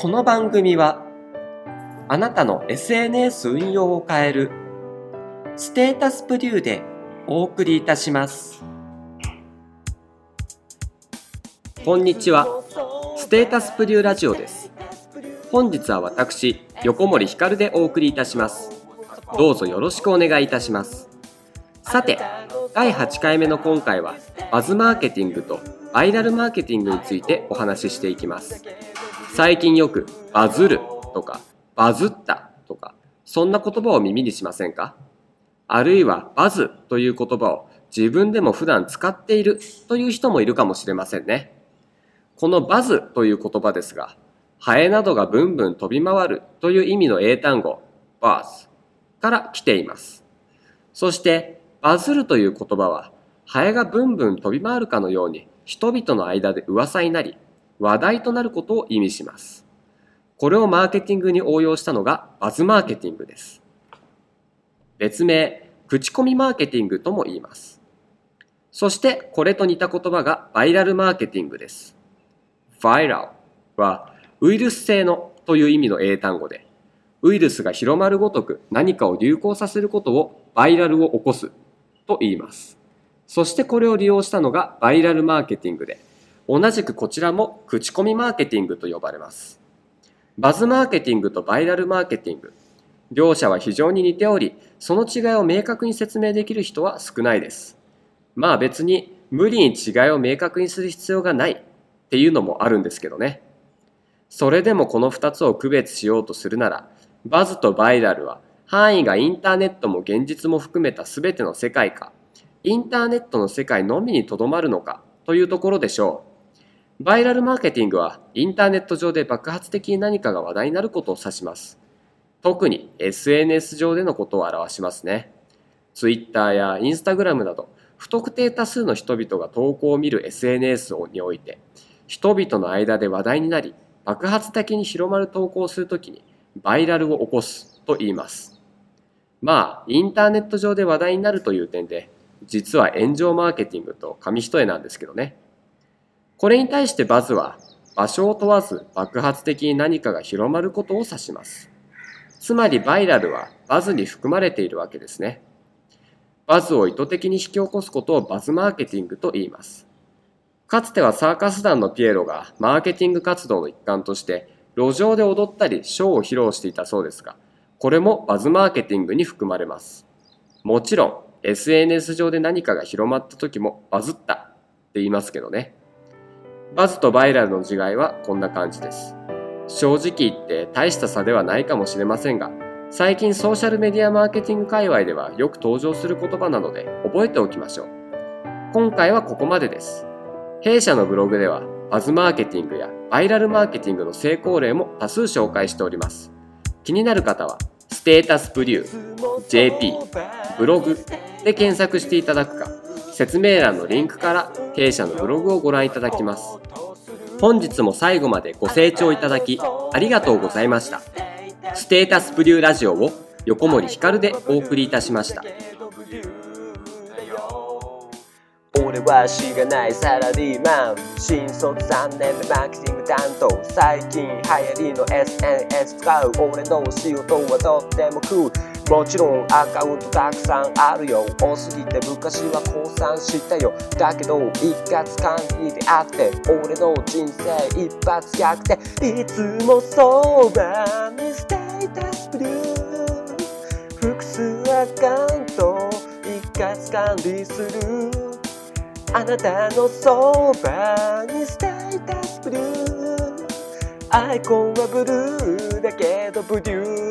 この番組はあなたの SNS 運用を変えるステータスプリューでお送りいたします。こんにちは。ステータスプリューラジオです。本日は私横森ひかるでお送りいたします。どうぞよろしくお願いいたします。さて第8回目の今回はバズマーケティングとバイラルマーケティングについてお話ししていきます。最近よくバズるとかバズったとかそんな言葉を耳にしませんか？あるいはバズという言葉を自分でも普段使っているという人もいるかもしれませんね。このバズという言葉ですがハエなどがブンブン飛び回るという意味の英単語バズから来ています。そしてバズるという言葉はハエがブンブン飛び回るかのように人々の間で噂になり話題となることを意味します。これをマーケティングに応用したのがバズマーケティングです。別名、口コミマーケティングとも言います。そしてこれと似た言葉がバイラルマーケティングです。viral はウイルス性のという意味の英単語で、ウイルスが広まるごとく何かを流行させることをバイラルを起こすと言います。そしてこれを利用したのがバイラルマーケティングで、同じくこちらも口コミマーケティングと呼ばれます。バズマーケティングとバイラルマーケティング。両者は非常に似ており、その違いを明確に説明できる人は少ないです。まあ別に無理に違いを明確にする必要がないっていうのもあるんですけどね。それでもこの2つを区別しようとするなら、バズとバイラルは範囲がインターネットも現実も含めた全ての世界か、インターネットの世界のみにとどまるのかというところでしょう。バイラルマーケティングはインターネット上で爆発的に何かが話題になることを指します。特に SNS 上でのことを表しますね。Twitter や Instagram など不特定多数の人々が投稿を見る SNS において人々の間で話題になり爆発的に広まる投稿をするときにバイラルを起こすと言います。まあ、インターネット上で話題になるという点で実は炎上マーケティングと紙一重なんですけどね。これに対してバズは場所を問わず爆発的に何かが広まることを指します。つまりバイラルはバズに含まれているわけですね。バズを意図的に引き起こすことをバズマーケティングと言います。かつてはサーカス団のピエロがマーケティング活動の一環として路上で踊ったりショーを披露していたそうですが、これもバズマーケティングに含まれます。もちろん SNS 上で何かが広まった時もバズったって言いますけどね。バズとバイラルの違いはこんな感じです。正直言って大した差ではないかもしれませんが、最近ソーシャルメディアマーケティング界隈ではよく登場する言葉なので覚えておきましょう。今回はここまでです。弊社のブログではバズマーケティングやバイラルマーケティングの成功例も多数紹介しております。気になる方はステータスプリュー、JP、ブログで検索していただくか、説明欄のリンクから弊社のブログをご覧いただきます。本日も最後までご清聴いただきありがとうございました。ステータスプリューラジオを横森ひかるでお送りいたしました。俺はしがないサラリーマン新卒3年目マーケティング担当最近流行りの SNS 使う俺の仕事はとってもクールもちろんアカウントたくさんあるよ。多すぎて昔は降参したよ。だけど一括管理であって俺の人生一発逆転。いつもそばにステータスブルー。複数アカウント一括管理する。あなたのそばにステータスブルー。アイコンはブルーだけどブリュー。